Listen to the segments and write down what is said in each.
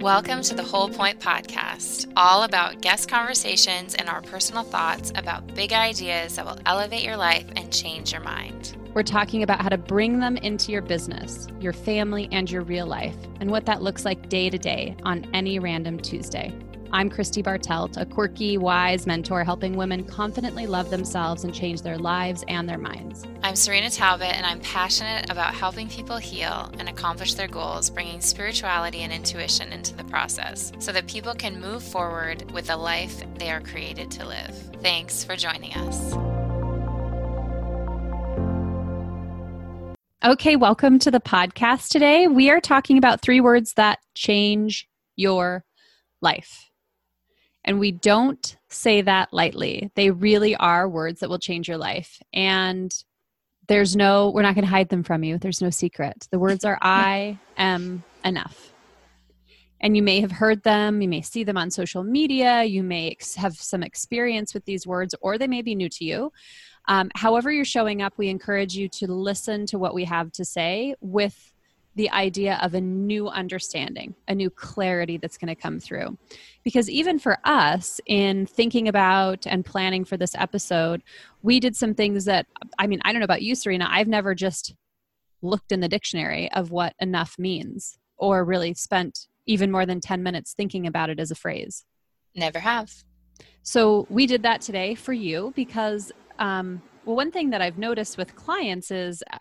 Welcome to the Whole Point Podcast, all about guest conversations and our personal thoughts about big ideas that will elevate your life and change your mind. We're talking about how to bring them into your business, your family, and your real life, and what that looks like day to day on any random Tuesday. I'm Christy Bartelt, a quirky, wise mentor helping women confidently love themselves and change their lives and their minds. I'm Cyrina Talbott, and I'm passionate about helping people heal and accomplish their goals, bringing spirituality and intuition into the process so that people can move forward with the life they are created to live. Thanks for joining us. Okay, welcome to the podcast today. We are talking about three words that change your life. And we don't say that lightly. They really are words that will change your life. And there's no, we're not going to hide them from you. There's no secret. The words are I am enough. And you may have heard them, you may see them on social media, you may ex- have some experience with these words, or they may be new to you. Um, however, you're showing up, we encourage you to listen to what we have to say with the idea of a new understanding, a new clarity that's going to come through. Because even for us, in thinking about and planning for this episode, we did some things that, I mean, I don't know about you, Cyrina, I've never just looked in the dictionary of what enough means or really spent even more than 10 minutes thinking about it as a phrase. Never have. So we did that today for you because, um, well, one thing that I've noticed with clients is uh,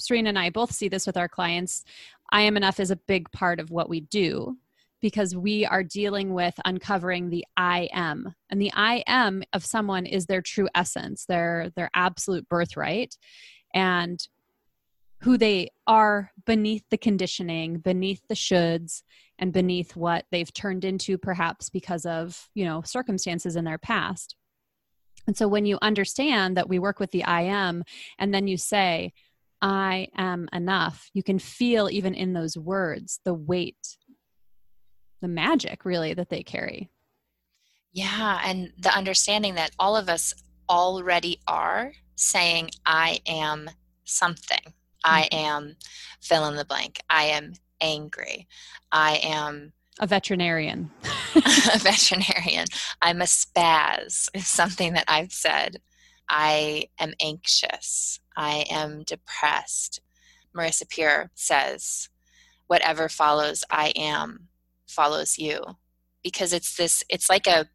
Cyrina and I both see this with our clients. I am enough is a big part of what we do because we are dealing with uncovering the I am. And the I am of someone is their true essence, their their absolute birthright and who they are beneath the conditioning, beneath the shoulds and beneath what they've turned into perhaps because of, you know, circumstances in their past. And so when you understand that we work with the I am and then you say, I am enough. You can feel even in those words the weight, the magic really that they carry. Yeah, and the understanding that all of us already are saying, I am something. Mm-hmm. I am fill in the blank. I am angry. I am a veterinarian. a veterinarian. I'm a spaz, is something that I've said. I am anxious. I am depressed. Marissa Peer says, whatever follows I am follows you. Because it's this, it's like a,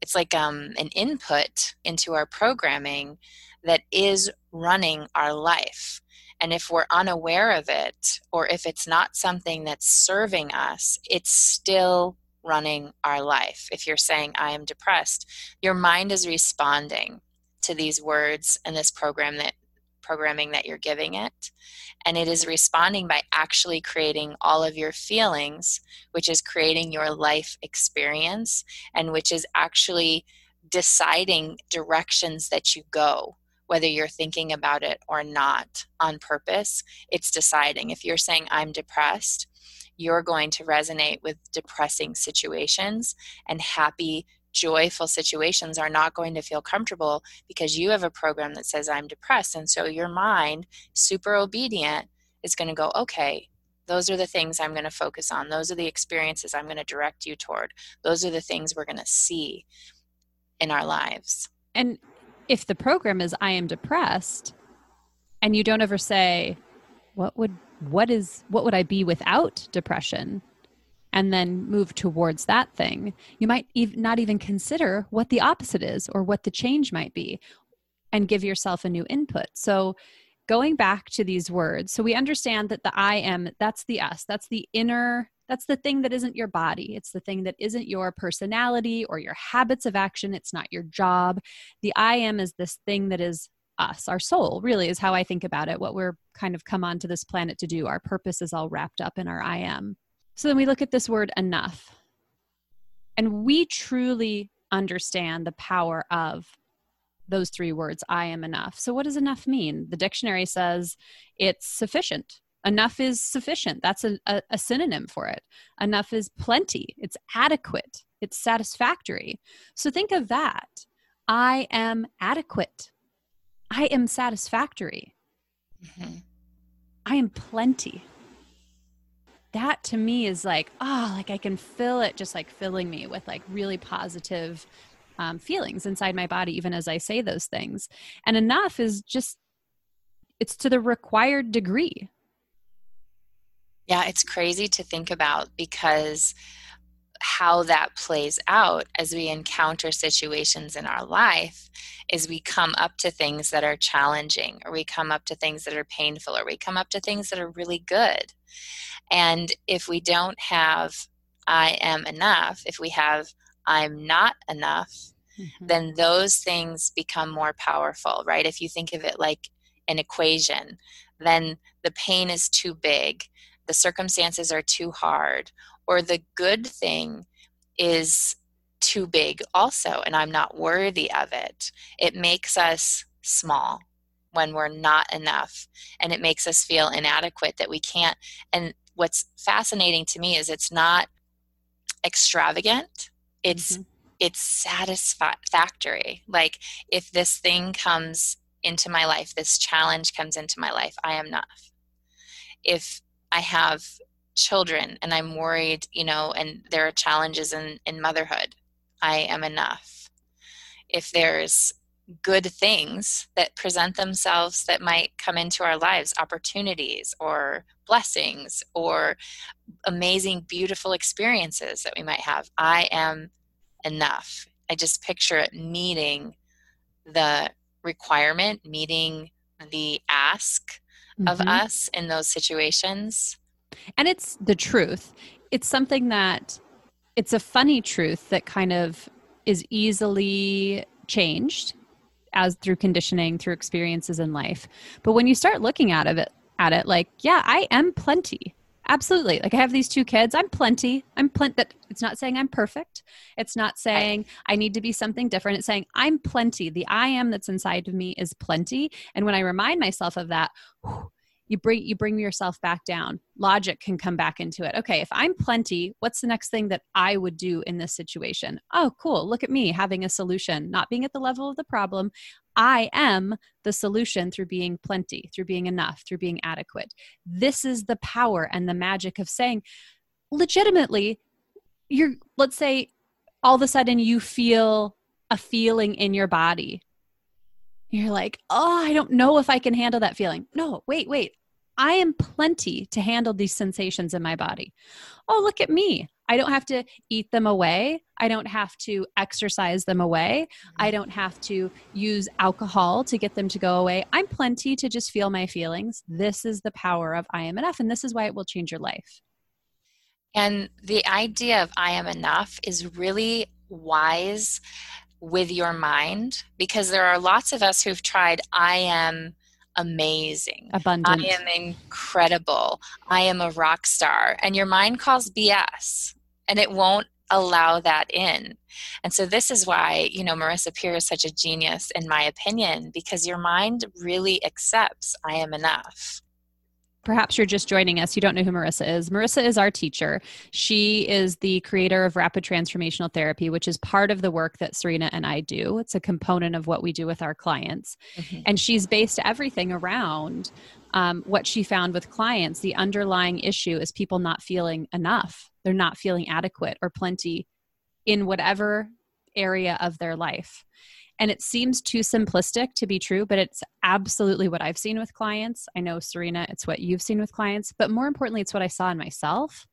it's like um, an input into our programming that is running our life. And if we're unaware of it, or if it's not something that's serving us, it's still running our life. If you're saying, I am depressed, your mind is responding to these words and this program that programming that you're giving it. And it is responding by actually creating all of your feelings which is creating your life experience and which is actually deciding directions that you go whether you're thinking about it or not on purpose. It's deciding. If you're saying i'm depressed you're going to resonate with depressing situations and happy joyful situations are not going to feel comfortable because you have a program that says I'm depressed. And so your mind, super obedient, is going to go, okay, those are the things I'm going to focus on. Those are the experiences I'm going to direct you toward. Those are the things we're going to see in our lives. And if the program is I am depressed and you don't ever say, what would what is what would I be without depression? And then move towards that thing, you might ev- not even consider what the opposite is or what the change might be and give yourself a new input. So, going back to these words, so we understand that the I am, that's the us, that's the inner, that's the thing that isn't your body. It's the thing that isn't your personality or your habits of action. It's not your job. The I am is this thing that is us, our soul, really, is how I think about it, what we're kind of come onto this planet to do. Our purpose is all wrapped up in our I am. So then we look at this word enough. And we truly understand the power of those three words I am enough. So, what does enough mean? The dictionary says it's sufficient. Enough is sufficient. That's a, a, a, synonym for it. Enough is plenty. It's adequate. It's satisfactory. So, think of that. I am adequate. I am satisfactory. Mm-hmm. I am plenty. That to me is like oh like i can feel it just like filling me with like really positive um, feelings inside my body even as i say those things. And enough is just it's to the required degree. Yeah it's crazy to think about because how that plays out as we encounter situations in our life is we come up to things that are challenging or we come up to things that are painful or we come up to things that are really good and if we don't have I am enough, if we have I'm not enough, mm-hmm. then those things become more powerful, right? If you think of it like an equation, then the pain is too big, the circumstances are too hard, or the good thing is too big also, and I'm not worthy of it. It makes us small when we're not enough and it makes us feel inadequate that we can't and what's fascinating to me is it's not extravagant it's mm-hmm. it's satisfactory like if this thing comes into my life this challenge comes into my life i am enough if i have children and i'm worried you know and there are challenges in in motherhood. I am enough. If there's good things that present themselves that might come into our lives opportunities or blessings or amazing beautiful experiences that we might have i am enough. I just picture it meeting the requirement meeting the ask mm-hmm. of us in those situations and it's the truth. It's something that it's a funny truth that kind of is easily changed as through conditioning through experiences in life. But when you start looking at it at it like yeah i am plenty. Absolutely. Like i have these two kids. I'm plenty. I'm plenty that it's not saying i'm perfect. It's not saying I, need to be something different. It's saying i'm plenty. The i am that's inside of me is plenty. And when i remind myself of that whew, you bring you bring yourself back down. Logic can come back into it. Okay if i'm plenty what's the next thing that i would do in this situation? Oh cool. Look at me having a solution not being at the level of the problem. I am the solution through being plenty through being enough through being adequate. This is the power and the magic of saying legitimately you're let's say all of a sudden you feel a feeling in your body. You're like, oh, I don't know if I can handle that feeling. No, wait, wait. I am plenty to handle these sensations in my body. Oh, look at me. I don't have to eat them away. I don't have to exercise them away. I don't have to use alcohol to get them to go away. I'm plenty to just feel my feelings. This is the power of I am enough, and this is why it will change your life. And the idea of I am enough is really wise with your mind because there are lots of us who've tried I am amazing. Abundant. I am incredible. I am a rock star. And your mind calls BS and it won't allow that in. And so this is why, you know, Marissa Peer is such a genius in my opinion because your mind really accepts I am enough perhaps you're just joining us, you don't know who Marissa is. Marissa is our teacher. She is the creator of Rapid Transformational Therapy, which is part of the work that Cyrina and I do. It's a component of what we do with our clients. Mm-hmm. And she's based everything around um, what she found with clients. The underlying issue is people not feeling enough, they're not feeling adequate or plenty in whatever area of their life. And it seems too simplistic to be true, but it's absolutely what I've seen with clients. I know, Cyrina, it's what you've seen with clients, but more importantly, it's what I saw in myself.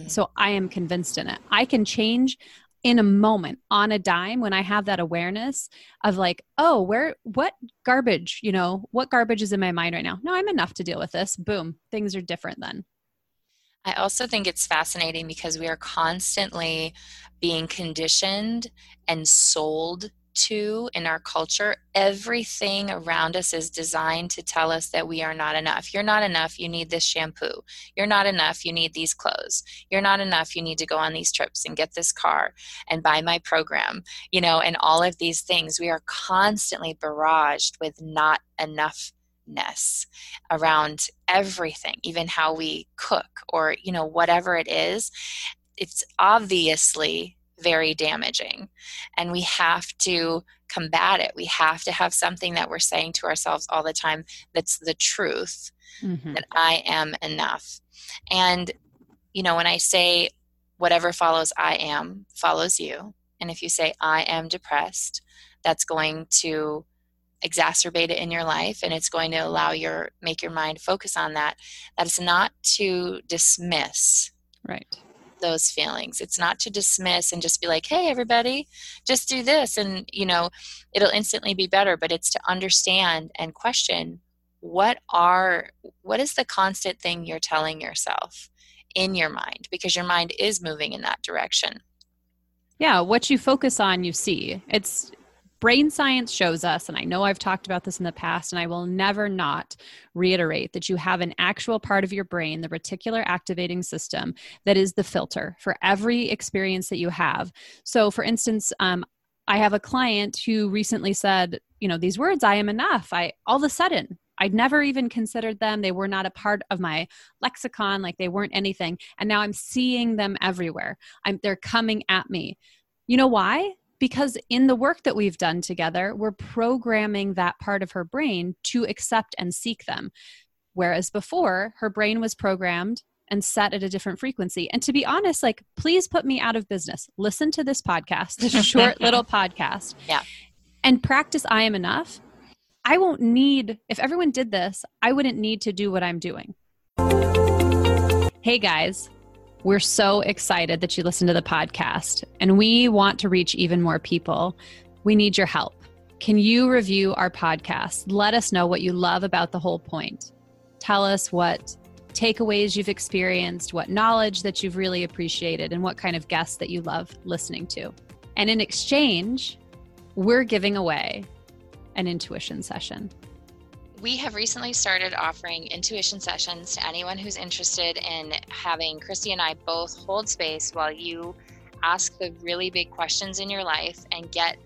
Mm. So I am convinced in it. I can change in a moment on a dime when I have that awareness of like, oh, where, what garbage, you know, what garbage is in my mind right now? No, I'm enough to deal with this. Boom, things are different then. I also think it's fascinating because we are constantly being conditioned and sold to in our culture, everything around us is designed to tell us that we are not enough. You're not enough, you need this shampoo. You're not enough, you need these clothes. You're not enough, you need to go on these trips and get this car and buy my program, you know, and all of these things. We are constantly barraged with not enoughness around everything, even how we cook or, you know, whatever it is. It's obviously very damaging. And we have to combat it. We have to have something that we're saying to ourselves all the time that's the truth mm-hmm. that I am enough. And you know, when I say whatever follows I am follows you, and if you say I am depressed, that's going to exacerbate it in your life and it's going to allow your make your mind focus on that that is not to dismiss right those feelings. It's not to dismiss and just be like hey everybody just do this and you know it'll instantly be better but it's to understand and question what are what is the constant thing you're telling yourself in your mind? Because your mind is moving in that direction. Yeah what you focus on you see. It's brain science shows us, and I know I've talked about this in the past, and I will never not reiterate that you have an actual part of your brain, the reticular activating system, that is the filter for every experience that you have. So, for instance, um, I have a client who recently said, you know, these words, I am enough. I all of a sudden, I'd never even considered them. They were not a part of my lexicon, like they weren't anything. And now I'm seeing them everywhere. I'm they're coming at me. You know why? Because in the work that we've done together, we're programming that part of her brain to accept and seek them. Whereas before, her brain was programmed and set at a different frequency. And to be honest, like, please put me out of business. Listen to this podcast, this short little podcast. Yeah. And practice I am enough. I won't need, if everyone did this, I wouldn't need to do what I'm doing. Hey guys, we're so excited that you listen to the podcast and we want to reach even more people. We need your help. Can you review our podcast? Let us know what you love about the whole point. Tell us what takeaways you've experienced, what knowledge that you've really appreciated, and what kind of guests that you love listening to. And in exchange, we're giving away an intuition session we have recently started offering intuition sessions to anyone who's interested in having Christy and I both hold space while you ask the really big questions in your life and get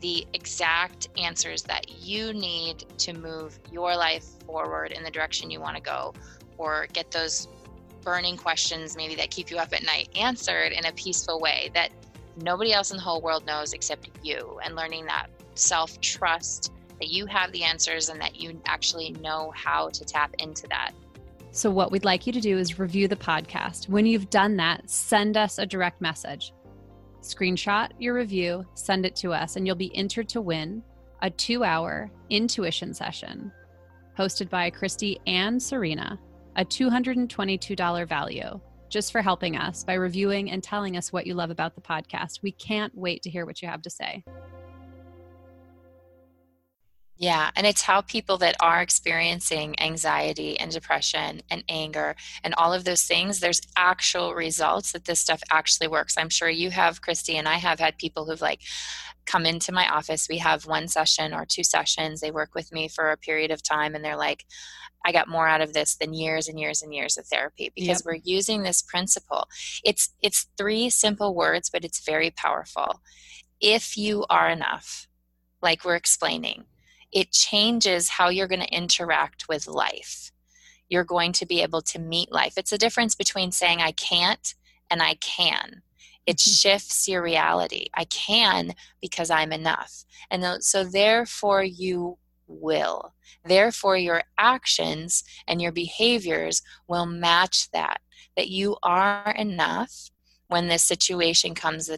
the exact answers that you need to move your life forward in the direction you want to go or get those burning questions maybe that keep you up at night answered in a peaceful way that nobody else in the whole world knows except you and learning that self trust that you have the answers and that you actually know how to tap into that. So, what we'd like you to do is review the podcast. When you've done that, send us a direct message. Screenshot your review, send it to us, and you'll be entered to win a two hour intuition session hosted by Christy and Cyrina, a $222 value just for helping us by reviewing and telling us what you love about the podcast. We can't wait to hear what you have to say. Yeah, and it's how people that are experiencing anxiety and depression and anger and all of those things, there's actual results that this stuff actually works. I'm sure you have, Christy, and I have had people who've like come into my office. We have one session or two sessions. They work with me for a period of time and they're like, I got more out of this than years and years and years of therapy because yep. we're using this principle. It's it's three simple words, but it's very powerful. If you are enough, like we're explaining it changes how you're going to interact with life. You're going to be able to meet life. It's a difference between saying I can't and I can. It mm-hmm. shifts your reality. I can because I'm enough. And so, therefore, you will. Therefore, your actions and your behaviors will match that. That you are enough when this situation comes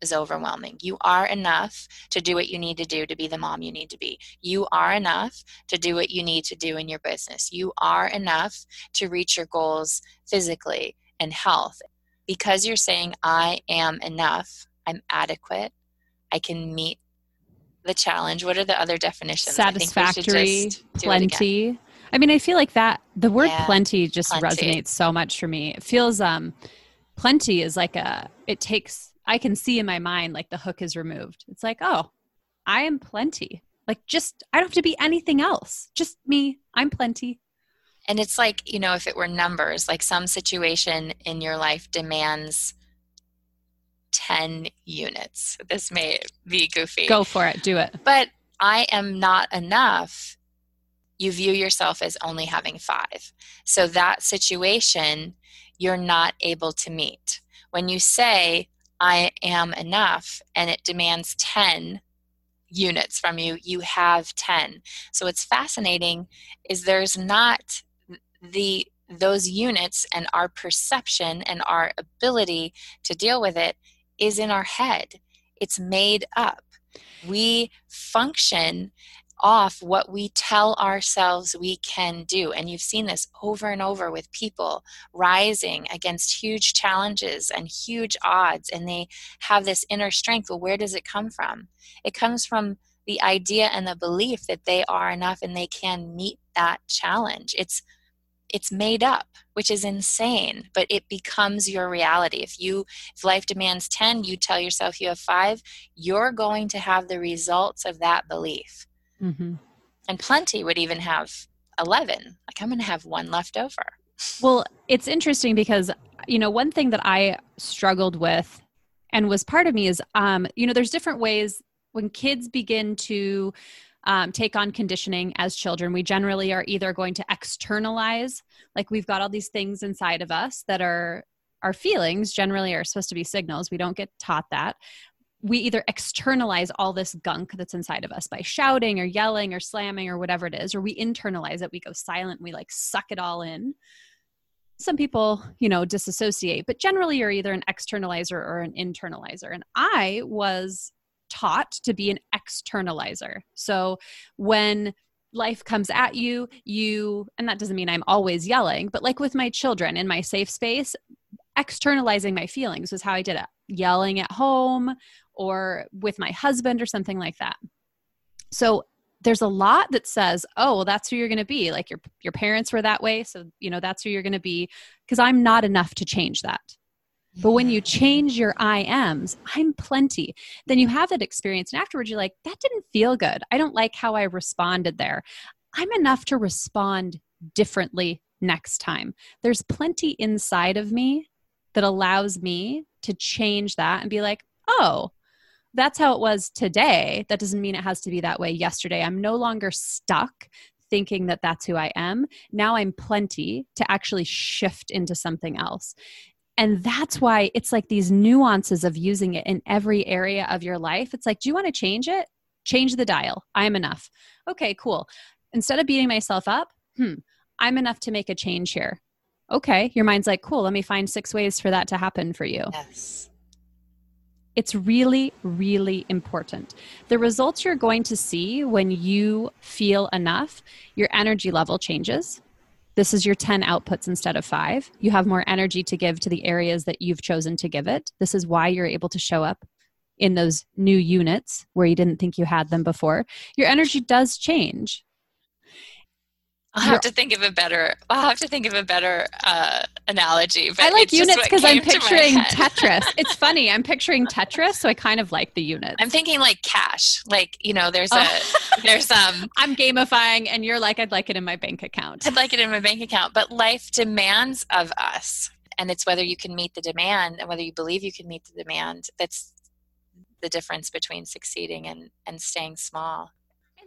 is overwhelming. You are enough to do what you need to do to be the mom you need to be. You are enough to do what you need to do in your business. You are enough to reach your goals physically and health. Because you're saying, I am enough, I'm adequate, I can meet the challenge. What are the other definitions? Satisfactory, plenty. I mean, I feel like that the word yeah, plenty just plenty. resonates so much for me. It feels um plenty is like a it takes I can see in my mind like the hook is removed. It's like, oh, I am plenty. Like just I don't have to be anything else. Just me. I'm plenty. And it's like, you know, if it were numbers, like some situation in your life demands 10 units. This may be goofy. Go for it. Do it. But I am not enough. You view yourself as only having five. So that situation, you're not able to meet. When you say, I am enough and it demands 10 units from you, you have 10. So what's fascinating is there's not the those units and our perception and our ability to deal with it is in our head. It's made up. We function off what we tell ourselves we can do. And you've seen this over and over with people rising against huge challenges and huge odds, and they have this inner strength. Well, where does it come from? It comes from the idea and the belief that they are enough and they can meet that challenge. It's it's made up which is insane but it becomes your reality if you if life demands 10 you tell yourself you have 5 you're going to have the results of that belief Mm-hmm. And plenty would even have 11. Like, I'm going to have one left over. Well, it's interesting because, you know, one thing that I struggled with and was part of me is, um, you know, there's different ways when kids begin to um, take on conditioning as children, we generally are either going to externalize, like we've got all these things inside of us that are our feelings generally are supposed to be signals. We don't get taught that we either externalize all this gunk that's inside of us by shouting or yelling or slamming or whatever it is, or we internalize it. We go silent. We like suck it all in. Some people, you know, disassociate, but generally you're either an externalizer or an internalizer. And I was taught to be an externalizer. So when life comes at you, you, and that doesn't mean I'm always yelling, but like with my children in my safe space, externalizing my feelings was how I did it. Yelling at home or with my husband or something like that. So there's a lot that says, "Oh, well that's who you're going to be. Like your your parents were that way, so you know that's who you're going to be because I'm not enough to change that." But when you change your I ams, I'm plenty. Then you have that experience and afterwards you're like, "That didn't feel good. I don't like how I responded there." I'm enough to respond differently next time. There's plenty inside of me that allows me to change that and be like, "Oh, that's how it was today. That doesn't mean it has to be that way yesterday. I'm no longer stuck thinking that that's who I am. Now I'm plenty to actually shift into something else. And that's why it's like these nuances of using it in every area of your life. It's like, do you want to change it? Change the dial. I'm enough. Okay, cool. Instead of beating myself up, hmm, I'm enough to make a change here. Okay, your mind's like, cool, let me find six ways for that to happen for you. Yes. It's really, really important. The results you're going to see when you feel enough, your energy level changes. This is your 10 outputs instead of five. You have more energy to give to the areas that you've chosen to give it. This is why you're able to show up in those new units where you didn't think you had them before. Your energy does change. I'll have to think of a better. I'll have to think of a better uh, analogy. I like units because I'm picturing Tetris. it's funny. I'm picturing Tetris, so I kind of like the units. I'm thinking like cash. Like you know, there's a oh. there's um. I'm gamifying, and you're like, I'd like it in my bank account. I'd like it in my bank account, but life demands of us, and it's whether you can meet the demand and whether you believe you can meet the demand. That's the difference between succeeding and and staying small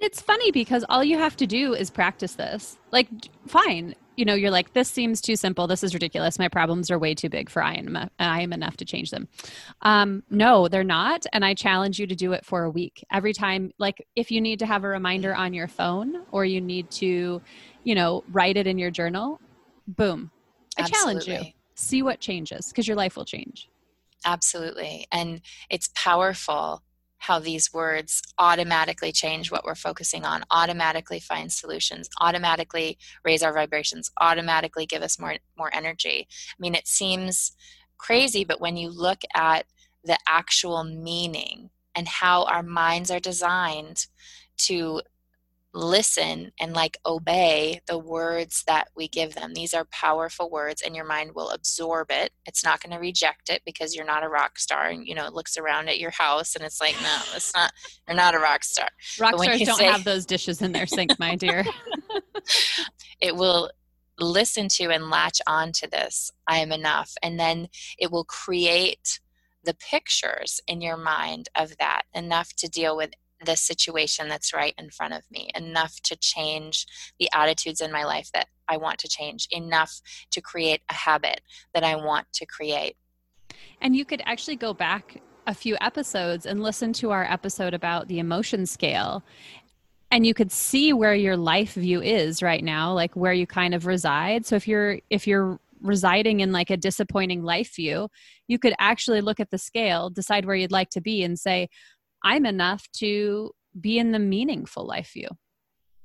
it's funny because all you have to do is practice this. Like, fine, you know, you're like, this seems too simple. This is ridiculous. My problems are way too big for I am, I am enough to change them. Um, no, they're not. And I challenge you to do it for a week. Every time, like, if you need to have a reminder on your phone or you need to, you know, write it in your journal, boom. I Absolutely. challenge you. See what changes because your life will change. Absolutely. And it's powerful how these words automatically change what we're focusing on, automatically find solutions, automatically raise our vibrations, automatically give us more more energy. I mean, it seems crazy, but when you look at the actual meaning and how our minds are designed to listen and like obey the words that we give them. These are powerful words and your mind will absorb it. It's not going to reject it because you're not a rock star and you know it looks around at your house and it's like no, it's not you're not a rock star. Rock stars don't say, have those dishes in their sink, my dear. it will listen to and latch on to this I am enough and then it will create the pictures in your mind of that enough to deal with the situation that's right in front of me, enough to change the attitudes in my life that I want to change, enough to create a habit that I want to create. And you could actually go back a few episodes and listen to our episode about the emotion scale and you could see where your life view is right now like where you kind of reside so if you're if you're residing in like a disappointing life view you could actually look at the scale decide where you'd like to be and say i'm enough to be in the meaningful life view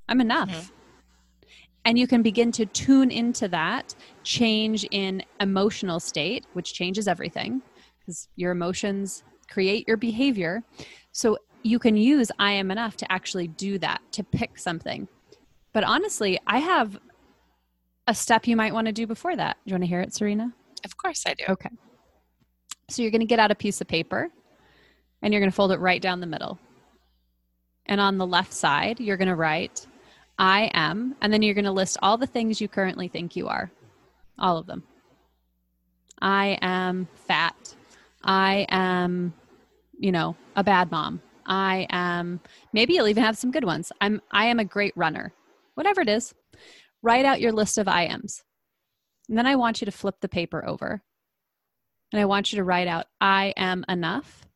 i'm enough mm-hmm. and you can begin to tune into that change in emotional state which changes everything because your emotions create your behavior so you can use I am enough to actually do that, to pick something. But honestly, I have a step you might want to do before that. Do you want to hear it, Cyrina? Of course I do. Okay. So you're going to get out a piece of paper and you're going to fold it right down the middle. And on the left side, you're going to write, I am, and then you're going to list all the things you currently think you are. All of them. I am fat. I am, you know, a bad mom. I am maybe you'll even have some good ones. I'm I am a great runner. Whatever it is. Write out your list of I ams. And then I want you to flip the paper over. And I want you to write out I am enough.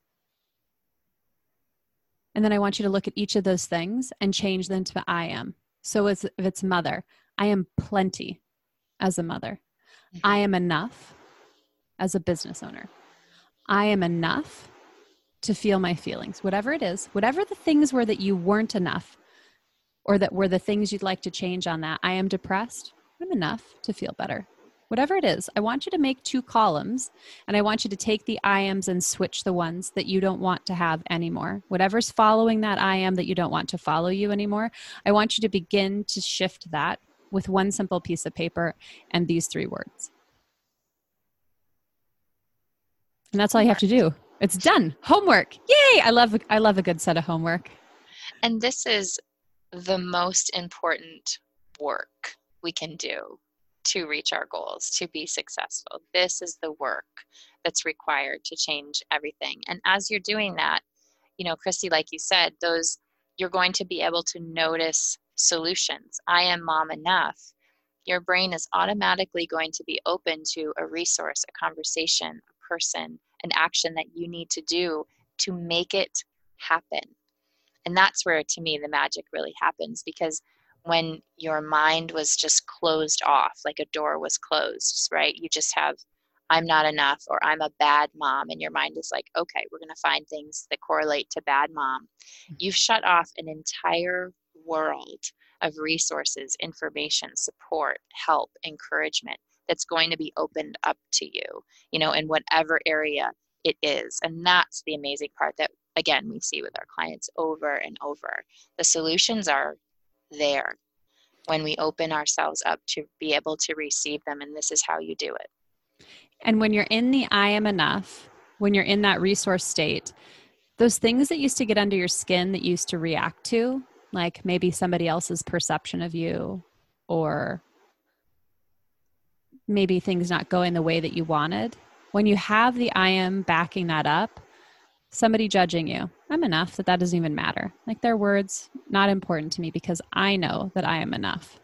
And then I want you to look at each of those things and change them to I am. So if it's mother, I am plenty as a mother. Mm-hmm. I am enough as a business owner. I am enough to feel my feelings, whatever it is, whatever the things were that you weren't enough or that were the things you'd like to change on that. I am depressed. I'm enough to feel better. Whatever it is, I want you to make two columns and I want you to take the I ams and switch the ones that you don't want to have anymore. Whatever's following that I am that you don't want to follow you anymore, I want you to begin to shift that with one simple piece of paper and these three words. And that's all you have to do. It's done. Homework. Yay! I love I love a good set of homework. And this is the most important work we can do to reach our goals, to be successful. This is the work that's required to change everything. And as you're doing that, you know, Christy, like you said, those you're going to be able to notice solutions. I am mom enough. Your brain is automatically going to be open to a resource, a conversation, a person, an action that you need to do to make it happen. And that's where, to me, the magic really happens because when your mind was just closed off, like a door was closed, right? You just have, I'm not enough, or I'm a bad mom, and your mind is like, okay, we're going to find things that correlate to bad mom. Mm-hmm. You've shut off an entire world of resources, information, support, help, encouragement that's going to be opened up to you, you know, in whatever area it is. And that's the amazing part that, again, we see with our clients over and over. The solutions are there when we open ourselves up to be able to receive them. And this is how you do it. And when you're in the I am enough, when you're in that resource state, those things that used to get under your skin that used to react to, like maybe somebody else's perception of you or maybe things not going the way that you wanted, when you have the I am backing that up, somebody judging you, I'm enough that that doesn't even matter. Like their words, not important to me because I know that I am enough.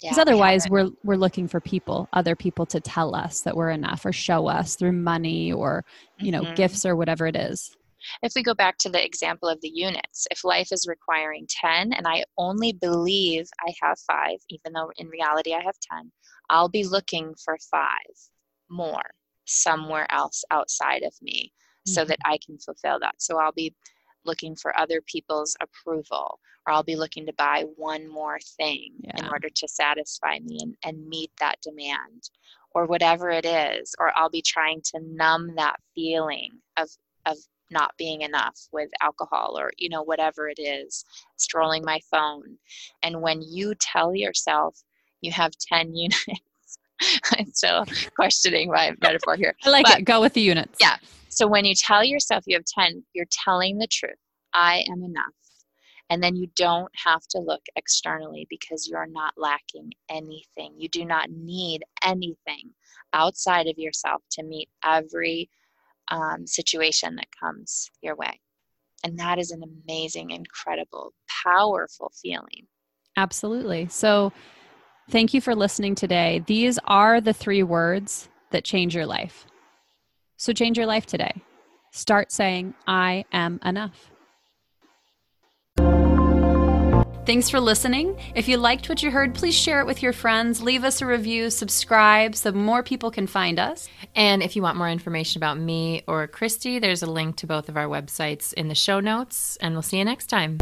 Because yeah, otherwise, we're we're looking for people, other people to tell us that we're enough or show us through money or you know mm-hmm. gifts or whatever it is. If we go back to the example of the units, if life is requiring 10 and I only believe I have five, even though in reality I have 10, I'll be looking for five more somewhere else outside of me mm-hmm. so that I can fulfill that. So I'll be looking for other people's approval or I'll be looking to buy one more thing yeah. in order to satisfy me and, and meet that demand or whatever it is or I'll be trying to numb that feeling of of not being enough with alcohol or you know whatever it is strolling my phone and when you tell yourself you have 10 units. I'm still questioning my metaphor here. I like but, it. Go with the units. Yeah. So when you tell yourself you have 10, you're telling the truth. I am enough. And then you don't have to look externally because you're not lacking anything. You do not need anything outside of yourself to meet every um, situation that comes your way. And that is an amazing, incredible, powerful feeling. Absolutely. So, Thank you for listening today. These are the three words that change your life. So change your life today. Start saying, I am enough. Thanks for listening. If you liked what you heard, please share it with your friends, leave us a review, subscribe so more people can find us. And if you want more information about me or Christy, there's a link to both of our websites in the show notes, and we'll see you next time.